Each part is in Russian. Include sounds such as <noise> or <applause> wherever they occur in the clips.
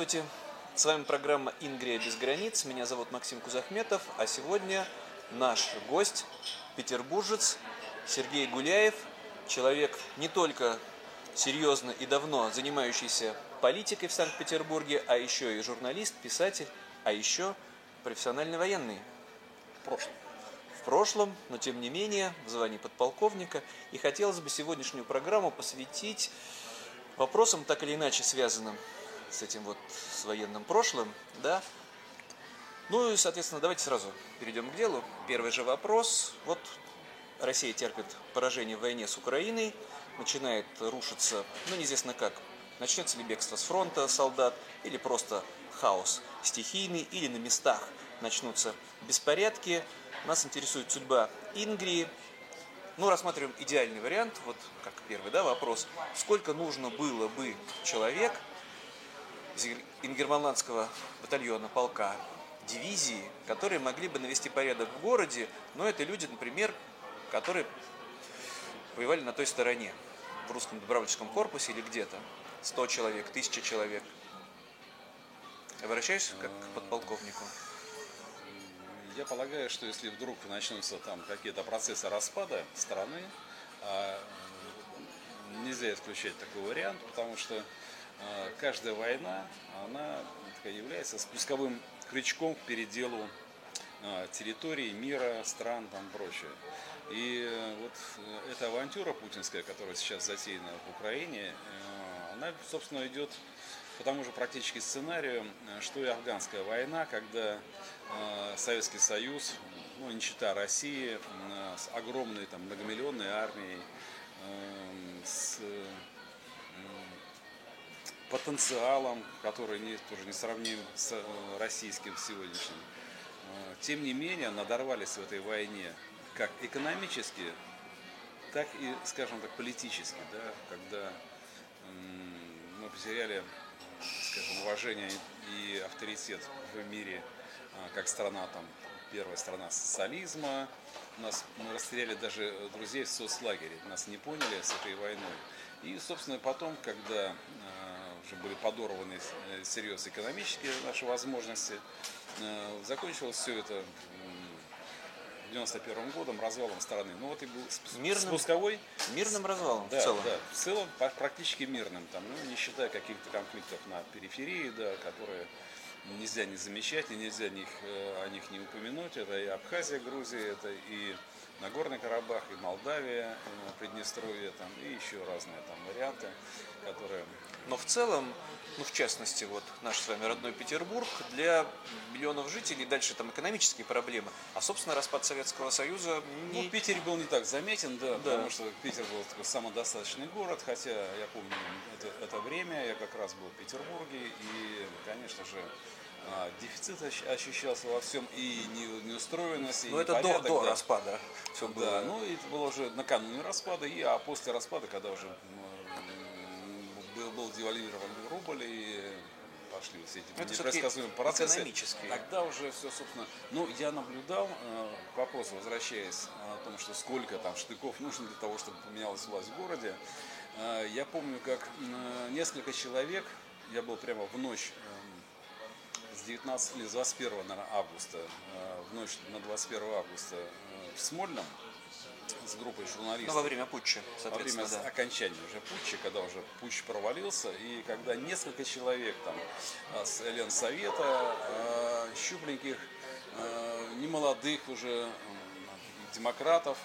Здравствуйте, с вами программа «Ингрия без границ». Меня зовут Максим Кузахметов, а сегодня наш гость, петербуржец Сергей Гуляев, человек не только серьезно и давно занимающийся политикой в Санкт-Петербурге, а еще и журналист, писатель, а еще профессиональный военный. В прошлом. В прошлом, но тем не менее, в звании подполковника. И хотелось бы сегодняшнюю программу посвятить вопросам, так или иначе связанным с этим вот с военным прошлым, да. Ну и, соответственно, давайте сразу перейдем к делу. Первый же вопрос. Вот Россия терпит поражение в войне с Украиной, начинает рушиться, ну неизвестно как, начнется ли бегство с фронта солдат, или просто хаос стихийный, или на местах начнутся беспорядки. Нас интересует судьба Ингрии. Ну, рассматриваем идеальный вариант, вот как первый да, вопрос. Сколько нужно было бы человек из Ингерманландского батальона полка дивизии, которые могли бы навести порядок в городе, но это люди, например, которые воевали на той стороне, в русском добровольческом корпусе или где-то. 100 человек, 1000 человек. Обращаюсь как к подполковнику. Я полагаю, что если вдруг начнутся там какие-то процессы распада страны, а, нельзя исключать такой вариант, потому что каждая война, она является спусковым крючком к переделу а, территорий, мира, стран там прочее. И э, вот э, эта авантюра путинская, которая сейчас затеяна в Украине, э, она, собственно, идет по тому же практически сценарию, что и афганская война, когда Советский Союз, ну, не считая России, с огромной там, многомиллионной армией, с потенциалом, который не, тоже не сравним с российским сегодняшним, тем не менее надорвались в этой войне как экономически, так и, скажем так, политически, да, когда мы потеряли, скажем, уважение и авторитет в мире, а, как страна, там, первая страна социализма, нас, мы растеряли даже друзей в соцлагере, нас не поняли с этой войной. И, собственно, потом, когда уже были подорваны э, серьезно экономические наши возможности, э, закончилось все это 91 годом развалом страны. Ну вот и был мирным, спусковой. Мирным развалом да, в целом. Да, в целом практически мирным, там, ну, не считая каких-то конфликтов на периферии, да, которые нельзя не замечать, и нельзя них, э, о них не упомянуть. Это и Абхазия, Грузия, это и Нагорный Карабах, и Молдавия, и Приднестровье, там, и еще разные там варианты, которые... Но в целом, ну в частности, вот наш с вами родной Петербург, для миллионов жителей дальше там экономические проблемы, а собственно распад Советского Союза не... Ну, Питер был не так заметен, да, да, потому что Питер был такой самодостаточный город, хотя я помню это, это время, я как раз был в Петербурге, и, конечно же, а, дефицит ощущался во всем и неустроенность, и Ну это до, до да. распада. Все было. Да, ну это было уже накануне распада, и а после распада, когда уже был, был девальвирован рубль, и пошли все эти это непредсказуемые процессы. Тогда уже все, собственно, ну, я наблюдал, э, к вопросу возвращаясь о том, что сколько там штыков нужно для того, чтобы поменялась власть в городе, э, я помню, как э, несколько человек, я был прямо в ночь с 19 или с 21 наверное, августа, э, в ночь на 21 августа э, в Смольном с группой журналистов. Ну, во время путча, соответственно, Во время да. окончания уже путча, когда уже путч провалился, и когда несколько человек там э, с Элен Совета, щупленьких, немолодых уже демократов,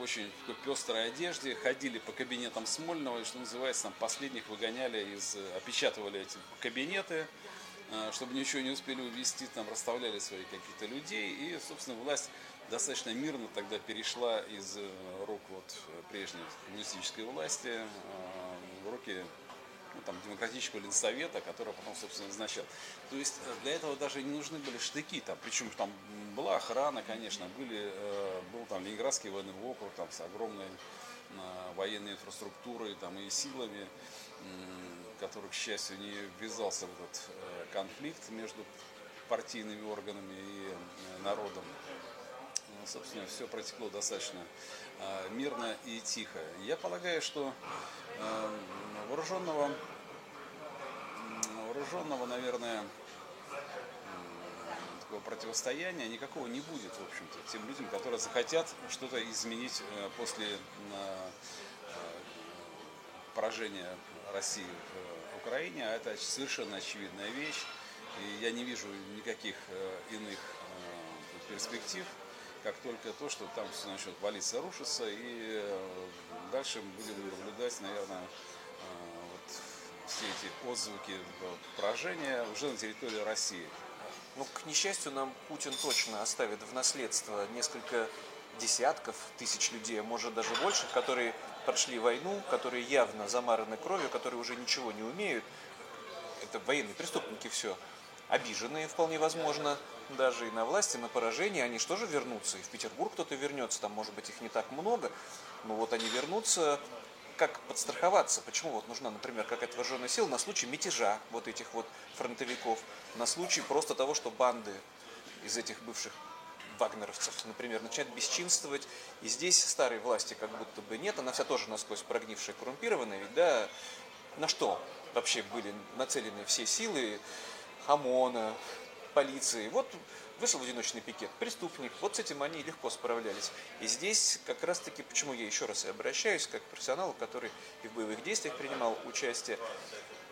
очень пестрой одежде, ходили по кабинетам Смольного, и, что называется, там последних выгоняли из, опечатывали эти кабинеты, э, чтобы ничего не успели увести, там расставляли свои какие-то людей, и, собственно, власть достаточно мирно тогда перешла из э, рук вот прежней коммунистической власти э, в руки ну, там, демократического ленсовета, который потом, собственно, назначал. То есть э, для этого даже не нужны были штыки, там, причем там была охрана, конечно, были, э, был там Ленинградский военный округ там, с огромной э, военной инфраструктурой там, и силами, который, к счастью, не ввязался в этот конфликт между партийными органами и народом. Собственно, все протекло достаточно мирно и тихо. Я полагаю, что вооруженного вооруженного, наверное, такого противостояния никакого не будет, в общем-то, тем людям, которые захотят что-то изменить после поражения России в Украине, а это совершенно очевидная вещь. И я не вижу никаких иных перспектив, как только то, что там все начнет валиться, рушиться, и дальше будем наблюдать, наверное, вот все эти отзвуки поражения уже на территории России. Ну, к несчастью, нам Путин точно оставит в наследство несколько десятков тысяч людей, а может даже больше, которые прошли войну, которые явно замараны кровью, которые уже ничего не умеют. Это военные преступники все. Обиженные, вполне возможно, даже и на власти, на поражение. Они что же вернутся? И в Петербург кто-то вернется, там, может быть, их не так много. Но вот они вернутся как подстраховаться, почему вот нужна, например, какая-то вооруженная сила на случай мятежа вот этих вот фронтовиков, на случай просто того, что банды из этих бывших вагнеровцев, например, начинают бесчинствовать. И здесь старой власти как будто бы нет, она вся тоже насквозь прогнившая, коррумпированная. Ведь, да, на что вообще были нацелены все силы ОМОНа, полиции? Вот вышел в одиночный пикет, преступник, вот с этим они легко справлялись. И здесь как раз-таки, почему я еще раз и обращаюсь, как профессионал, который и в боевых действиях принимал участие,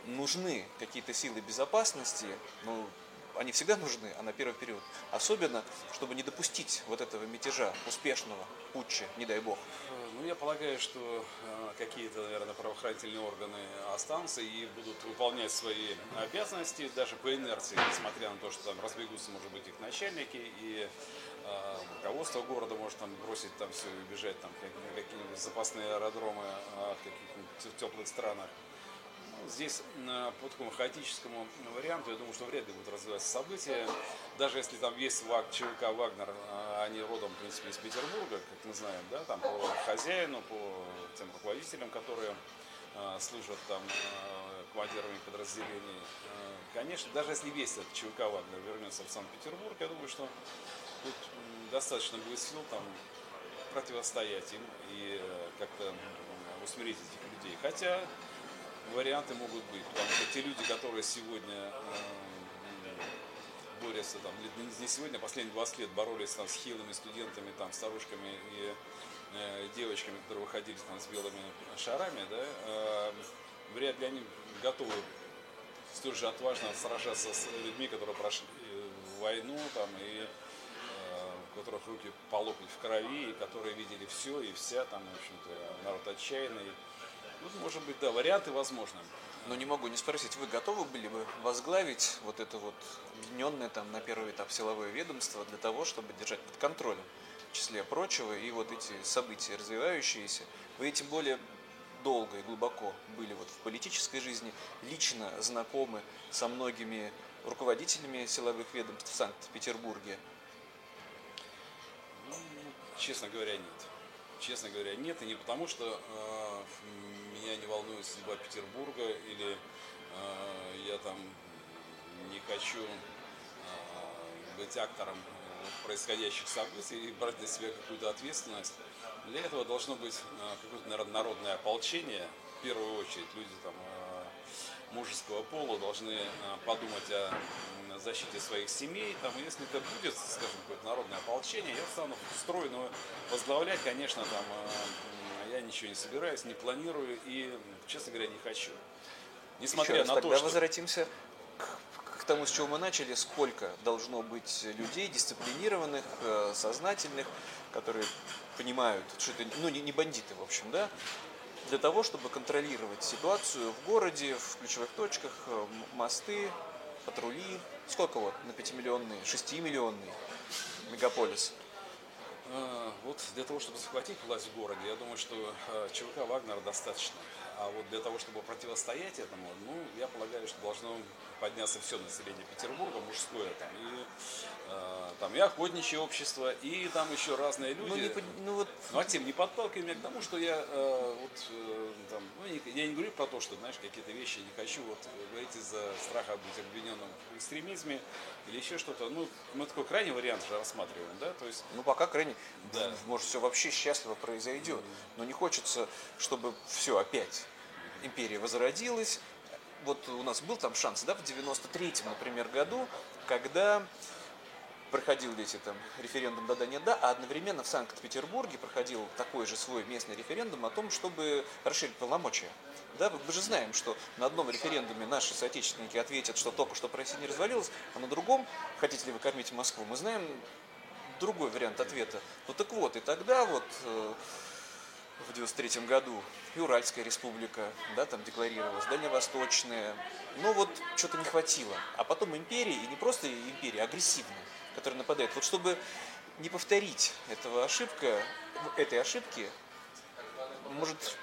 нужны какие-то силы безопасности, ну, они всегда нужны, а на первый период. Особенно, чтобы не допустить вот этого мятежа, успешного, путча, не дай бог. Ну, я полагаю, что э, какие-то, наверное, правоохранительные органы останутся и будут выполнять свои обязанности, даже по инерции, несмотря на то, что там разбегутся, может быть, их начальники, и э, руководство города может там бросить там все и бежать там какие-нибудь запасные аэродромы э, в каких-нибудь теплых странах. Здесь по такому хаотическому варианту, я думаю, что вряд ли будут развиваться события. Даже если там есть ВАГ, ЧВК «Вагнер», а они родом, в принципе, из Петербурга, как мы знаем, да, там по хозяину, по тем руководителям, которые э, служат там э, командирами подразделений. Э, конечно, даже если весь этот ЧВК «Вагнер» вернется в Санкт-Петербург, я думаю, что тут достаточно будет сил там противостоять им и как-то усмирить этих людей. Хотя варианты могут быть. Потому что те люди, которые сегодня э, борются, там, не сегодня, а последние 20 лет боролись там, с хилыми студентами, там, старушками и э, девочками, которые выходили там, с белыми шарами, да, э, вряд ли они готовы столь же отважно сражаться с людьми, которые прошли войну там, и э, у которых руки по локоть в крови, и которые видели все и вся, там, в общем-то, народ отчаянный. Ну, может быть, да, варианты возможны. Но не могу не спросить, вы готовы были бы возглавить вот это вот объединенное там на первый этап силовое ведомство для того, чтобы держать под контролем, в числе прочего, и вот эти события развивающиеся, вы тем более долго и глубоко были вот в политической жизни, лично знакомы со многими руководителями силовых ведомств в Санкт-Петербурге? Ну, честно говоря, нет. Честно говоря, нет. И не потому, что э, меня не волнует судьба Петербурга или э, я там не хочу э, быть актором происходящих событий и брать на себя какую-то ответственность. Для этого должно быть э, какое-то народное ополчение. В первую очередь люди там э, мужеского пола должны э, подумать о защите своих семей. Там, если это будет, скажем, какое-то народное ополчение, я стану в строй, но возглавлять, конечно, там я ничего не собираюсь, не планирую и, честно говоря, не хочу. Несмотря Еще раз, на то, что... возвратимся к, к тому, с чего мы начали. Сколько должно быть людей дисциплинированных, э, сознательных, которые понимают, что это ну, не, не бандиты, в общем, да, для того, чтобы контролировать ситуацию в городе, в ключевых точках, э, мосты, патрули. Сколько вот на 5-миллионный, 6-миллионный мегаполис? Э, вот для того, чтобы захватить власть в городе, я думаю, что э, ЧВК «Вагнер» достаточно. А вот для того, чтобы противостоять этому, ну, я полагаю, что должно подняться все население Петербурга, мужское там, и э, там и охотничье общество, и там еще разные люди. Ну, не, ну, вот... ну а тем не подталкивай меня к тому, что я э, вот э, там, ну, я не говорю про то, что, знаешь, какие-то вещи не хочу вот говорить из-за страха быть обвиненным в экстремизме или еще что-то. Ну, мы такой крайний вариант же рассматриваем, да, то есть. Ну, пока крайний. Да. Может, все вообще счастливо произойдет, но не хочется, чтобы все опять империя возродилась, вот у нас был там шанс, да, в 93-м, например, году, когда проходил эти там референдум да, да, нет, да, а одновременно в Санкт-Петербурге проходил такой же свой местный референдум о том, чтобы расширить полномочия. Да, мы же знаем, что на одном референдуме наши соотечественники ответят, что только что Россия не развалилась, а на другом, хотите ли вы кормить Москву, мы знаем другой вариант ответа. Ну так вот, и тогда вот э, в 93 году и республика, да, там декларировалась, Дальневосточная, но вот что-то не хватило. А потом империя, и не просто империя, а агрессивная, которая нападает. Вот чтобы не повторить этого ошибка, этой ошибки, может,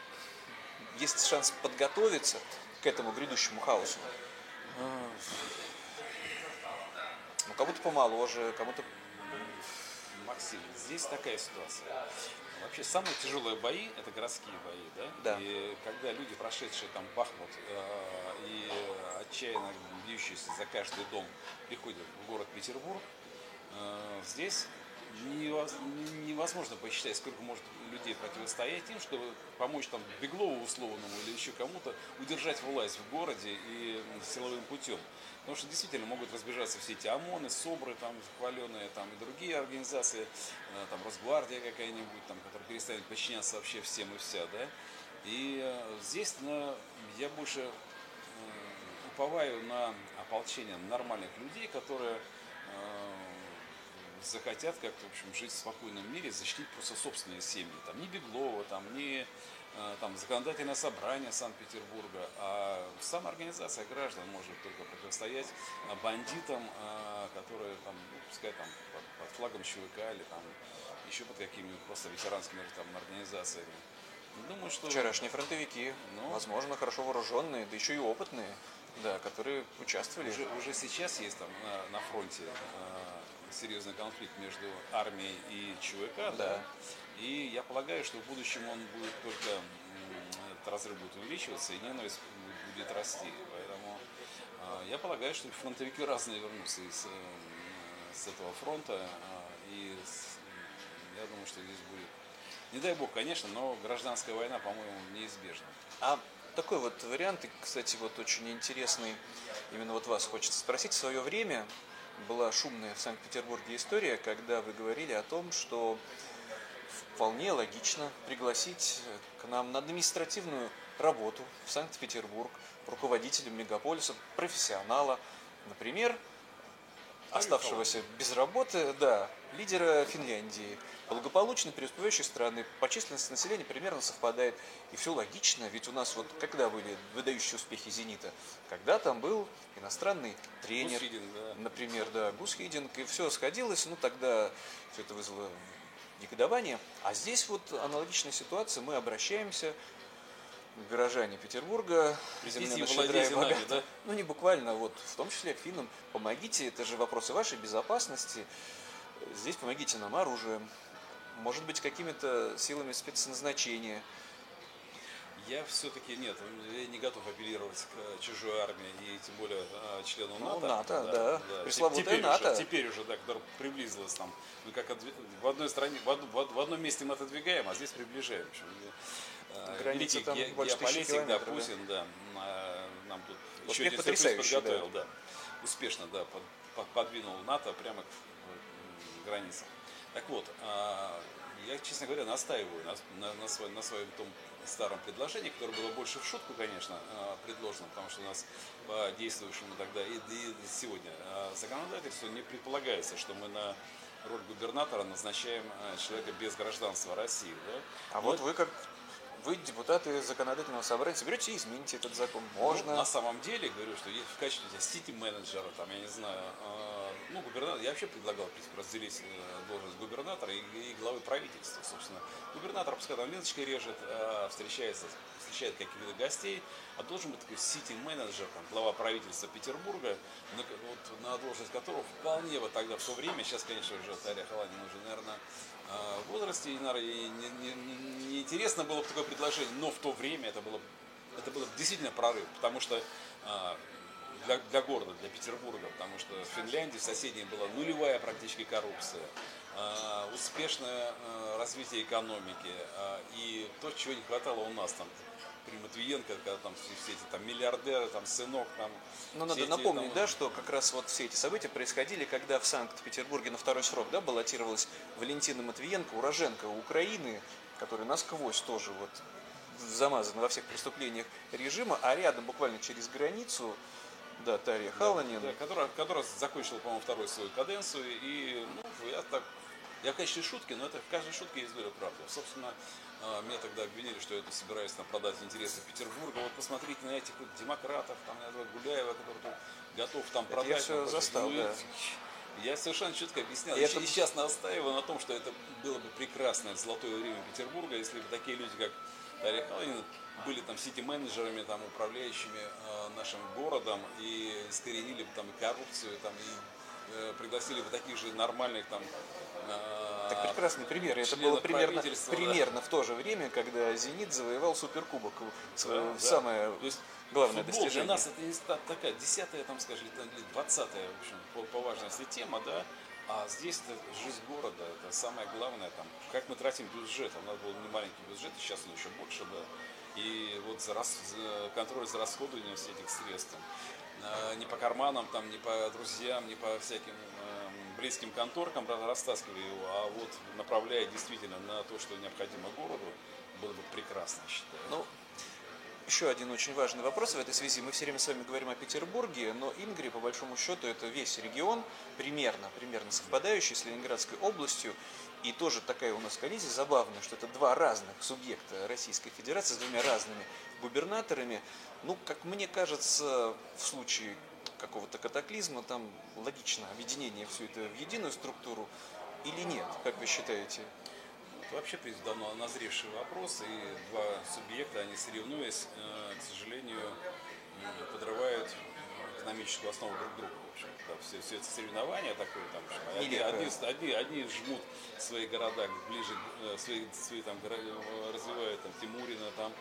есть шанс подготовиться к этому грядущему хаосу. Ну, кому-то помоложе, кому-то Максим, здесь такая ситуация. Вообще самые тяжелые бои это городские бои, да? Да. И когда люди, прошедшие там Бахмут э, и отчаянно бьющиеся за каждый дом, приходят в город Петербург, э, здесь невозможно посчитать, сколько может людей противостоять им, чтобы помочь там Беглову условному или еще кому-то удержать власть в городе и силовым путем. Потому что действительно могут разбежаться все эти ОМОНы, СОБРы, там, хваленые, там, и другие организации, э, там, Росгвардия какая-нибудь, там, которая перестанет подчиняться вообще всем и вся, да. И э, здесь на, я больше э, уповаю на ополчение нормальных людей, которые захотят как-то, в общем, жить в спокойном мире, защитить просто собственные семьи. Там ни Беглова, там ни Э, там, законодательное собрание Санкт-Петербурга, а сама организация граждан может только противостоять э, бандитам, э, которые там, ну, пускай там под, под флагом ЧВК или там еще под какими-нибудь просто ветеранскими там, организациями. Думаю, что... Вчерашние фронтовики, ну, возможно, хорошо вооруженные, да еще и опытные, да, которые участвовали. Уже, уже сейчас есть там на, на фронте э, серьезный конфликт между армией и ЧВК. Да. да и я полагаю, что в будущем он будет только, этот разрыв будет увеличиваться, и ненависть будет расти. Поэтому а, я полагаю, что фронтовики разные вернутся из, э, с этого фронта. А, и я думаю, что здесь будет, не дай бог, конечно, но гражданская война, по-моему, неизбежна. А такой вот вариант, и, кстати, вот очень интересный, именно вот вас хочется спросить, в свое время была шумная в Санкт-Петербурге история, когда вы говорили о том, что вполне логично пригласить к нам на административную работу в Санкт-Петербург руководителя мегаполиса, профессионала, например, оставшегося без работы, да, лидера Финляндии, благополучно преуспевающей страны, по численности населения примерно совпадает. И все логично, ведь у нас вот когда были выдающие успехи «Зенита», когда там был иностранный тренер, Гусхидинг, да. например, да, Гусхидинг, и все сходилось, ну тогда все это вызвало негодование. А здесь вот аналогичная ситуация, мы обращаемся горожане Петербурга, земля нами, да? ну не буквально, вот в том числе к финнам, помогите, это же вопросы вашей безопасности, здесь помогите нам оружием, может быть какими-то силами спецназначения, я все-таки нет, я не готов апеллировать к чужой армии и тем более а, члену ну, НАТО. НАТО, да. да. да. Пресловутая теперь НАТО. Уже, теперь уже, да, которая приблизилась там. Мы как отв... в одной стране, в, од... в одном месте мы отодвигаем, а здесь приближаем. Граница там ге... больше геополитик, да, Путин, да, да нам тут Успех еще один подготовил, да. да. Успешно, да, под, под, подвинул НАТО прямо к границе. Так вот, а, я, честно говоря, настаиваю на, на, на, своем, на своем том старом предложении, которое было больше в шутку, конечно, а, предложено, потому что у нас по действующему тогда и, и сегодня а, законодательству не предполагается, что мы на роль губернатора назначаем человека без гражданства России. Да? А Но вот вы как вы, депутаты законодательного собрания, соберете и измените этот закон. Можно. Ну, на самом деле, говорю, что в качестве сити-менеджера, там, я не знаю, ну, губернатор, я вообще предлагал разделить э, должность губернатора и, и главы правительства, собственно. Губернатор, пускай там ленточкой режет, э, встречается, встречает каких-то гостей, а должен быть такой сити-менеджер, там, глава правительства Петербурга, на, вот, на должность которого вполне вот тогда, в то время, сейчас, конечно, уже Тарья Халанин уже, наверное, э, в возрасте, и, наверное, не, не, не, интересно было бы такое предложение, но в то время это было, это было действительно прорыв, потому что для, для города, для Петербурга, в Финляндии, в соседней была нулевая практически коррупция, э, успешное э, развитие экономики э, и то, чего не хватало у нас там. при Матвиенко, когда там все, эти там миллиардеры, там сынок, там. Но надо все эти, напомнить, там, да, что как раз вот все эти события происходили, когда в Санкт-Петербурге на второй срок, да, баллотировалась Валентина Матвиенко, уроженка Украины, которая насквозь тоже вот замазана во всех преступлениях режима, а рядом буквально через границу, да, Тарья Халанин. Да, которая, которая закончила, по-моему, вторую свою каденцию. И, ну, я так, я, конечно, шутки, но это в каждой шутке есть доля правды. Собственно, а, меня тогда обвинили, что я это собираюсь там, продать интересы Петербурга. Вот посмотрите на этих вот демократов, там, на этого Гуляева, который тут готов там Это продать. я все там, застал, ну, да. это- Я совершенно четко объяснял. Это- и сейчас настаиваю на том, что это было бы прекрасное золотое время Петербурга, если бы такие люди, как Халанин, были там сити-менеджерами, там, управляющими э, нашим городом и искоренили бы там и коррупцию, там, и э, пригласили бы таких же нормальных там э, Так прекрасный пример. Это было примерно, правительства, да. примерно в то же время, когда «Зенит» завоевал суперкубок. Свое Да, да. самое То есть главное футбол достижение. для нас это не та- такая десятая, там, скажем, или двадцатая, в общем, по, по важности тема, да. А здесь это жизнь города, это самое главное, там, как мы тратим бюджет. У нас был не маленький бюджет, и сейчас он еще больше, да. И вот за, рас- за контроль за расходованием всех этих средств. там, э, не по карманам, там, не по друзьям, не по всяким эм, близким конторкам ра- растаскивая его, а вот направляя действительно на то, что необходимо городу, было бы прекрасно, считаю. Ну, еще один очень важный вопрос в этой связи. Мы все время с вами говорим о Петербурге, но Ингрия, по большому счету, это весь регион, примерно, примерно совпадающий с Ленинградской областью. И тоже такая у нас коллизия забавная, что это два разных субъекта Российской Федерации с двумя разными губернаторами. Ну, как мне кажется, в случае какого-то катаклизма, там логично объединение все это в единую структуру или нет, как вы считаете? Это вообще, в принципе, давно назревший вопрос, и два субъекта, они соревнуясь, э, к сожалению, подрывают э, экономическую основу друг друга. В общем, да, все, все это соревнования такое, там, одни, одни, одни, одни жмут свои города ближе, э, свои, свои там, развивают там, Тимурина, там,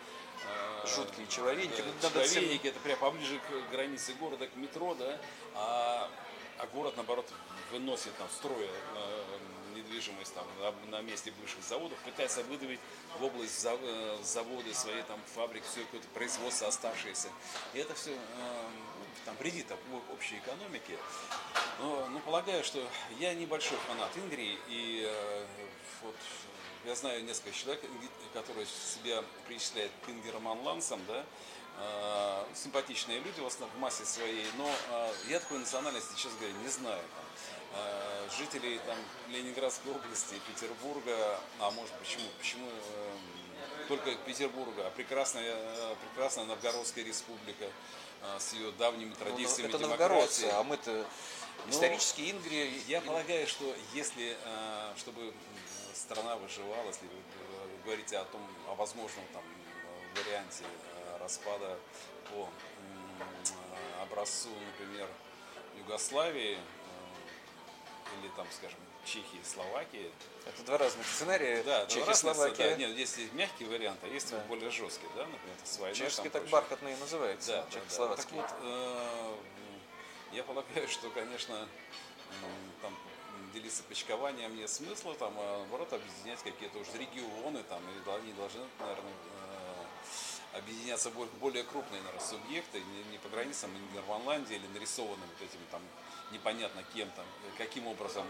Жуткие человейники. да, Ну, надо всем- человейники, это прям поближе к границе города, к метро, да, а, а город, наоборот, выносит там, строя недвижимость там, на, месте бывших заводов, пытается выдавить в область э, заводы, свои там фабрики, все какое-то производство оставшееся. И это все там вредит об- общей экономике. Но, но полагаю, что я небольшой фанат Ингрии, и э, вот я знаю несколько человек, которые себя причисляют к Ингерман Лансам, да, э, симпатичные люди в основном в массе своей, но э, я такой национальности, честно говоря, не знаю. Там, э, жителей там, Ленинградской области, Петербурга, а может почему, почему э, только Петербурга, а прекрасная, э, прекрасная Новгородская республика э, с ее давними Ну, традициями это демократии. новгородцы, а мы-то Ну, исторически Ингрия. Я полагаю, что если, э, чтобы страна выживала, если вы говорите о том, о возможном там э, варианте распада по образцу, например, Югославии или там, скажем, Чехии, Словакии, Это два разных сценария. да, Чехия, разница, Словакия. да, нет, есть мягкий вариант, а есть Да. более жесткий, да, например, с войной. Чешский там, так бархатно и называется. Да, да, да. Так Чехословацкий. вот, э, я полагаю, что, конечно, м, там делиться почкованием нет смысла, там, а наоборот, объединять какие-то уже регионы, там, и они должны, наверное, э, объединяться более, крупные, наверное, субъекты, не, не по границам Нидерландии или нарисованным вот этими там непонятно кем там, э, каким образом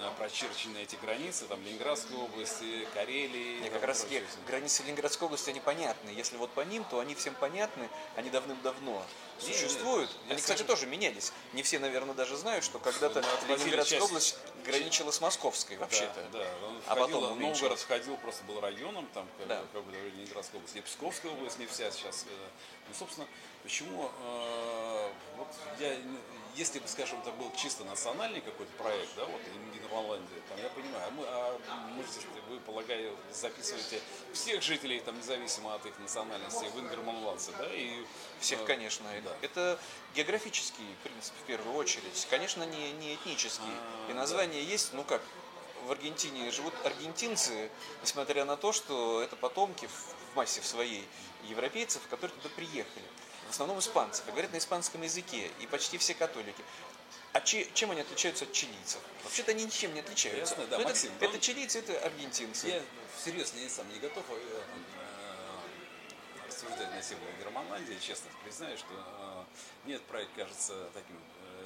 э, прочерчены эти границы, там, Ленинградской области, Карелии. Мне там, как раз таки границы Ленинградской области, они понятны. Если вот по ним, то они всем понятны, они давным-давно существуют. не, я они, кстати, скажу- тоже менялись. Не все, наверное, даже знают, что когда-то отводили Ленинградская часть- область граничила с Московской вообще-то. Да, да. Он А входил, потом Новгород входил, просто был районом, там, как, Да. бы, как бы говорили, Ленинградская область, и Псковская область, не вся сейчас. э, Ну, собственно, почему, э, вот я, если бы, скажем, это был чисто национальный какой-то проект, да, вот, Нидерландия, там, я понимаю, а мы, а мы вы, полагаю, записываете всех жителей, там, независимо от их национальности, в Ингерманландсе, да, и... Всех, э, конечно. да. Это географический принцип в первую очередь. Конечно, не, не этнический. А, И название есть, ну как, в Аргентине живут аргентинцы, несмотря на то, что это потомки в массе в своей европейцев, которые туда приехали. В основном испанцы, говорят на испанском языке, и почти все католики. А че- чем они отличаются от чилийцев? Вообще-то они ничем не отличаются. Ясно, да, Но это, Максим, это он- чилийцы, это аргентинцы. Я всерьез не, сам не готов э, э, рассуждать на тему Германландии, честно признаю, что э, мне этот проект кажется таким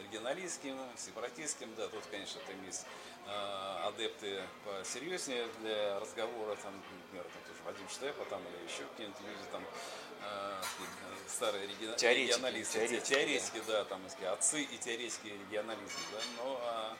регионалистским, сепаратистским, да, тут, конечно, там есть э, адепты посерьезнее для разговора, там, например, там тоже Вадим Штепа, там, или еще какие-нибудь люди, там, э, старые регион... теоретики, регионалисты, теоретики, теоретики да. да, там, отцы и теоретики регионализма, да, но а,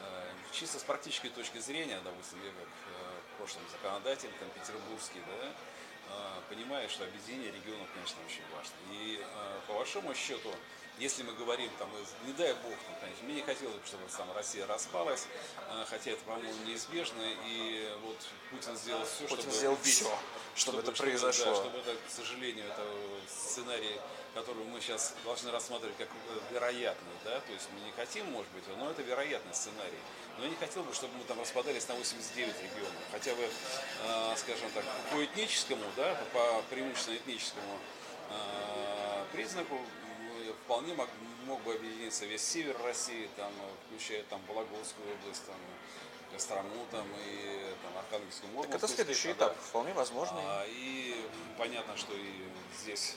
э, чисто с практической точки зрения, допустим, я как э, в прошлом законодатель, там, петербургский, да, э, понимаю, что объединение регионов, конечно, очень важно. И э, по большому счету, если мы говорим, там, не дай бог, там, конечно, мне не хотелось бы, чтобы там, Россия распалась, э, хотя это, по-моему, неизбежно, и вот Путин сделал все, Путин чтобы сделал убить, все, чтобы, это чтобы, произошло. Да, чтобы это, к сожалению, это сценарий, который мы сейчас должны рассматривать как э, вероятный, да, то есть мы не хотим, может быть, но это вероятный сценарий. Но я не хотел бы, чтобы мы там распадались на 89 регионов, хотя бы, э, скажем так, по этническому, да, по преимущественно этническому э, признаку вполне мог, мог бы объединиться весь север России, там, включая там Вологодскую область, там, Кострому там, и там, Архангельскую область. Так это следующий этап, да. вполне возможно. А, и понятно, что и здесь,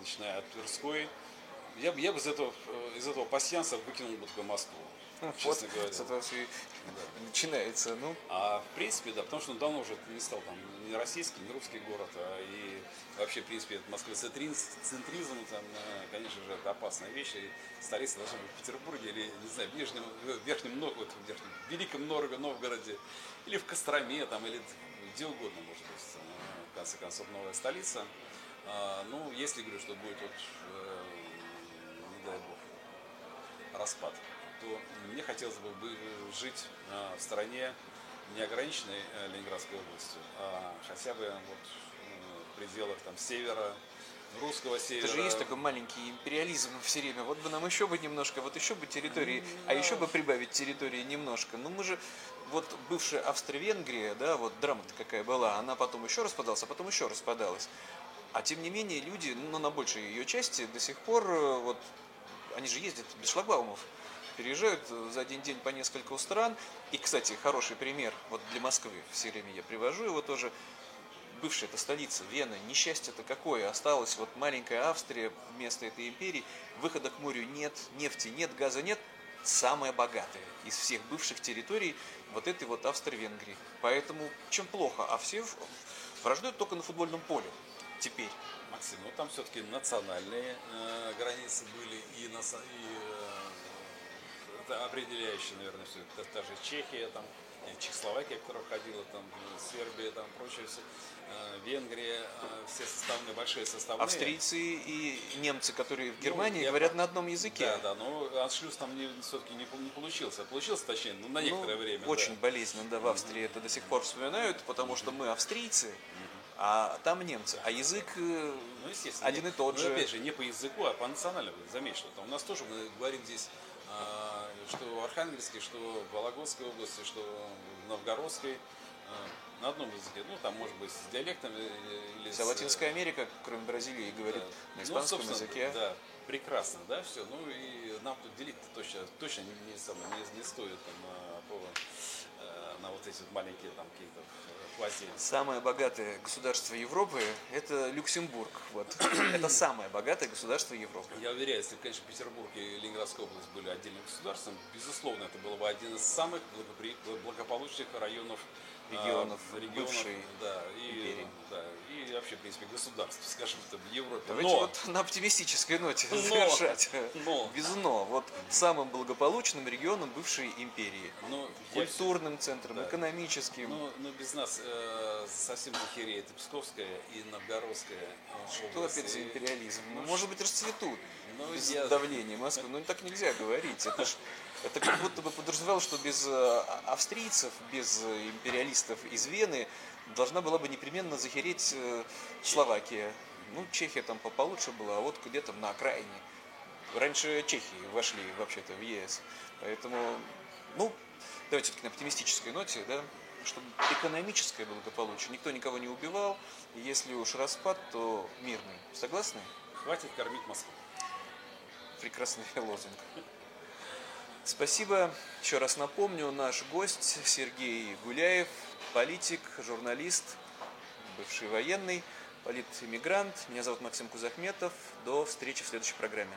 начиная от Тверской, я, я бы из этого, из этого пассианса выкинул бы только Москву. Честно вот, говоря. С этого все да. начинается. Ну. А в принципе, да, потому что он давно уже не стал там не российский, не русский город, а и вообще, в принципе, это Москва центризм, там, э, конечно же, это опасная вещь. И столица должна быть в Петербурге или, не знаю, в Нижнем, в Верхнем, вот, в Верхнем, в Великом Новгороде, или в Костроме, там, или где угодно, может быть, в конце концов, новая столица. А, ну, если говорю, что будет вот, э, не дай бог, распад, то мне хотелось бы жить в стране не ограниченной э, Ленинградской областью, а хотя бы вот пределах там севера, русского севера. Это же есть такой маленький империализм все время. Вот бы нам еще бы немножко, вот еще бы территории, mm, а еще бы прибавить территории немножко. Ну мы же, вот бывшая Австро-Венгрия, да, вот драма-то какая была, она потом еще распадалась, а потом еще распадалась. А тем не менее люди, ну на большей ее части до сих пор, э, вот они же ездят без шлагбаумов переезжают за один день по несколько стран. И, кстати, хороший пример вот для Москвы, все время я привожу его тоже. Бывшая это столица, Вена, несчастье-то какое, осталась вот маленькая Австрия вместо этой империи, выхода к морю нет, нефти нет, газа нет, самая богатая из всех бывших территорий вот этой вот Австро-Венгрии. Поэтому чем плохо, а все враждуют только на футбольном поле теперь. Максим, ну там все-таки национальные э, границы были и, на, и это определяющее, наверное, все. Это та же Чехия, там, Чехословакия, которая входила, там, Сербия, там, прочее, все, э, Венгрия, э, все составные, большие составные. Австрийцы и немцы, которые в ну, Германии ну, говорят на одном языке. Да, да, но аншлюз там все-таки не, не получился. Получился, точнее, ну, на ну, некоторое ну, время. Очень да. болезненно, да, в Австрии mm-hmm. это до сих пор вспоминают, потому что мы австрийцы, mm-hmm. а там немцы. А язык э, ну, один не, и тот ну, же. опять же, не по языку, а по национальному. Заметь, что там у нас тоже мы говорим здесь что в Архангельске, что в Вологодской области, что в Новгородской, а, на одном языке. Ну, там, может быть, с диалектом или Вся с... Латинская Америка, кроме Бразилии, говорит да. на ну, испанском ну, языке. Да, прекрасно, да, все. Ну, и нам тут делить точно, точно не, не, не, не стоит там, на, э, на вот эти вот маленькие там какие-то квази. Самое богатое государство Европы – это Люксембург. Вот. <coughs> это самое богатое государство Европы. Я уверяю, если, конечно, Петербург и Ленинградская область были отдельным государством, безусловно, это было бы один из самых благополучных районов регионов, а, регионов бывшей да, и, империи. Да, и вообще, в принципе, государств, скажем, это в Европе. Давайте но, вот на оптимистической ноте но, завершать. Но. Без но. Вот самым благополучным регионом бывшей империи. Но, Культурным центром, да. экономическим. Но, но без нас э, совсем захереет и Псковская, и Новгородская Что область, опять за империализм? Ну, может быть, расцветут ну, без я... давления Москвы. Но ну, так нельзя говорить. Это ж это как будто бы подразумевалось, что без э, австрийцев, без империалистов из Вены должна была бы непременно захереть э, Словакия. Ну, Чехия там получше была, а вот где-то на окраине. Раньше Чехии вошли вообще-то в ЕС. Поэтому, ну, давайте все-таки на оптимистической ноте, да, чтобы экономическое благополучие. Никто никого не убивал. Если уж распад, то мирный. Согласны? Хватит кормить Москву. Прекрасный <laughs> лозунг. Спасибо. Еще раз напомню, наш гость Сергей Гуляев, политик, журналист, бывший военный. политэмигрант. Меня зовут Максим Кузахметов. До встречи в следующей программе.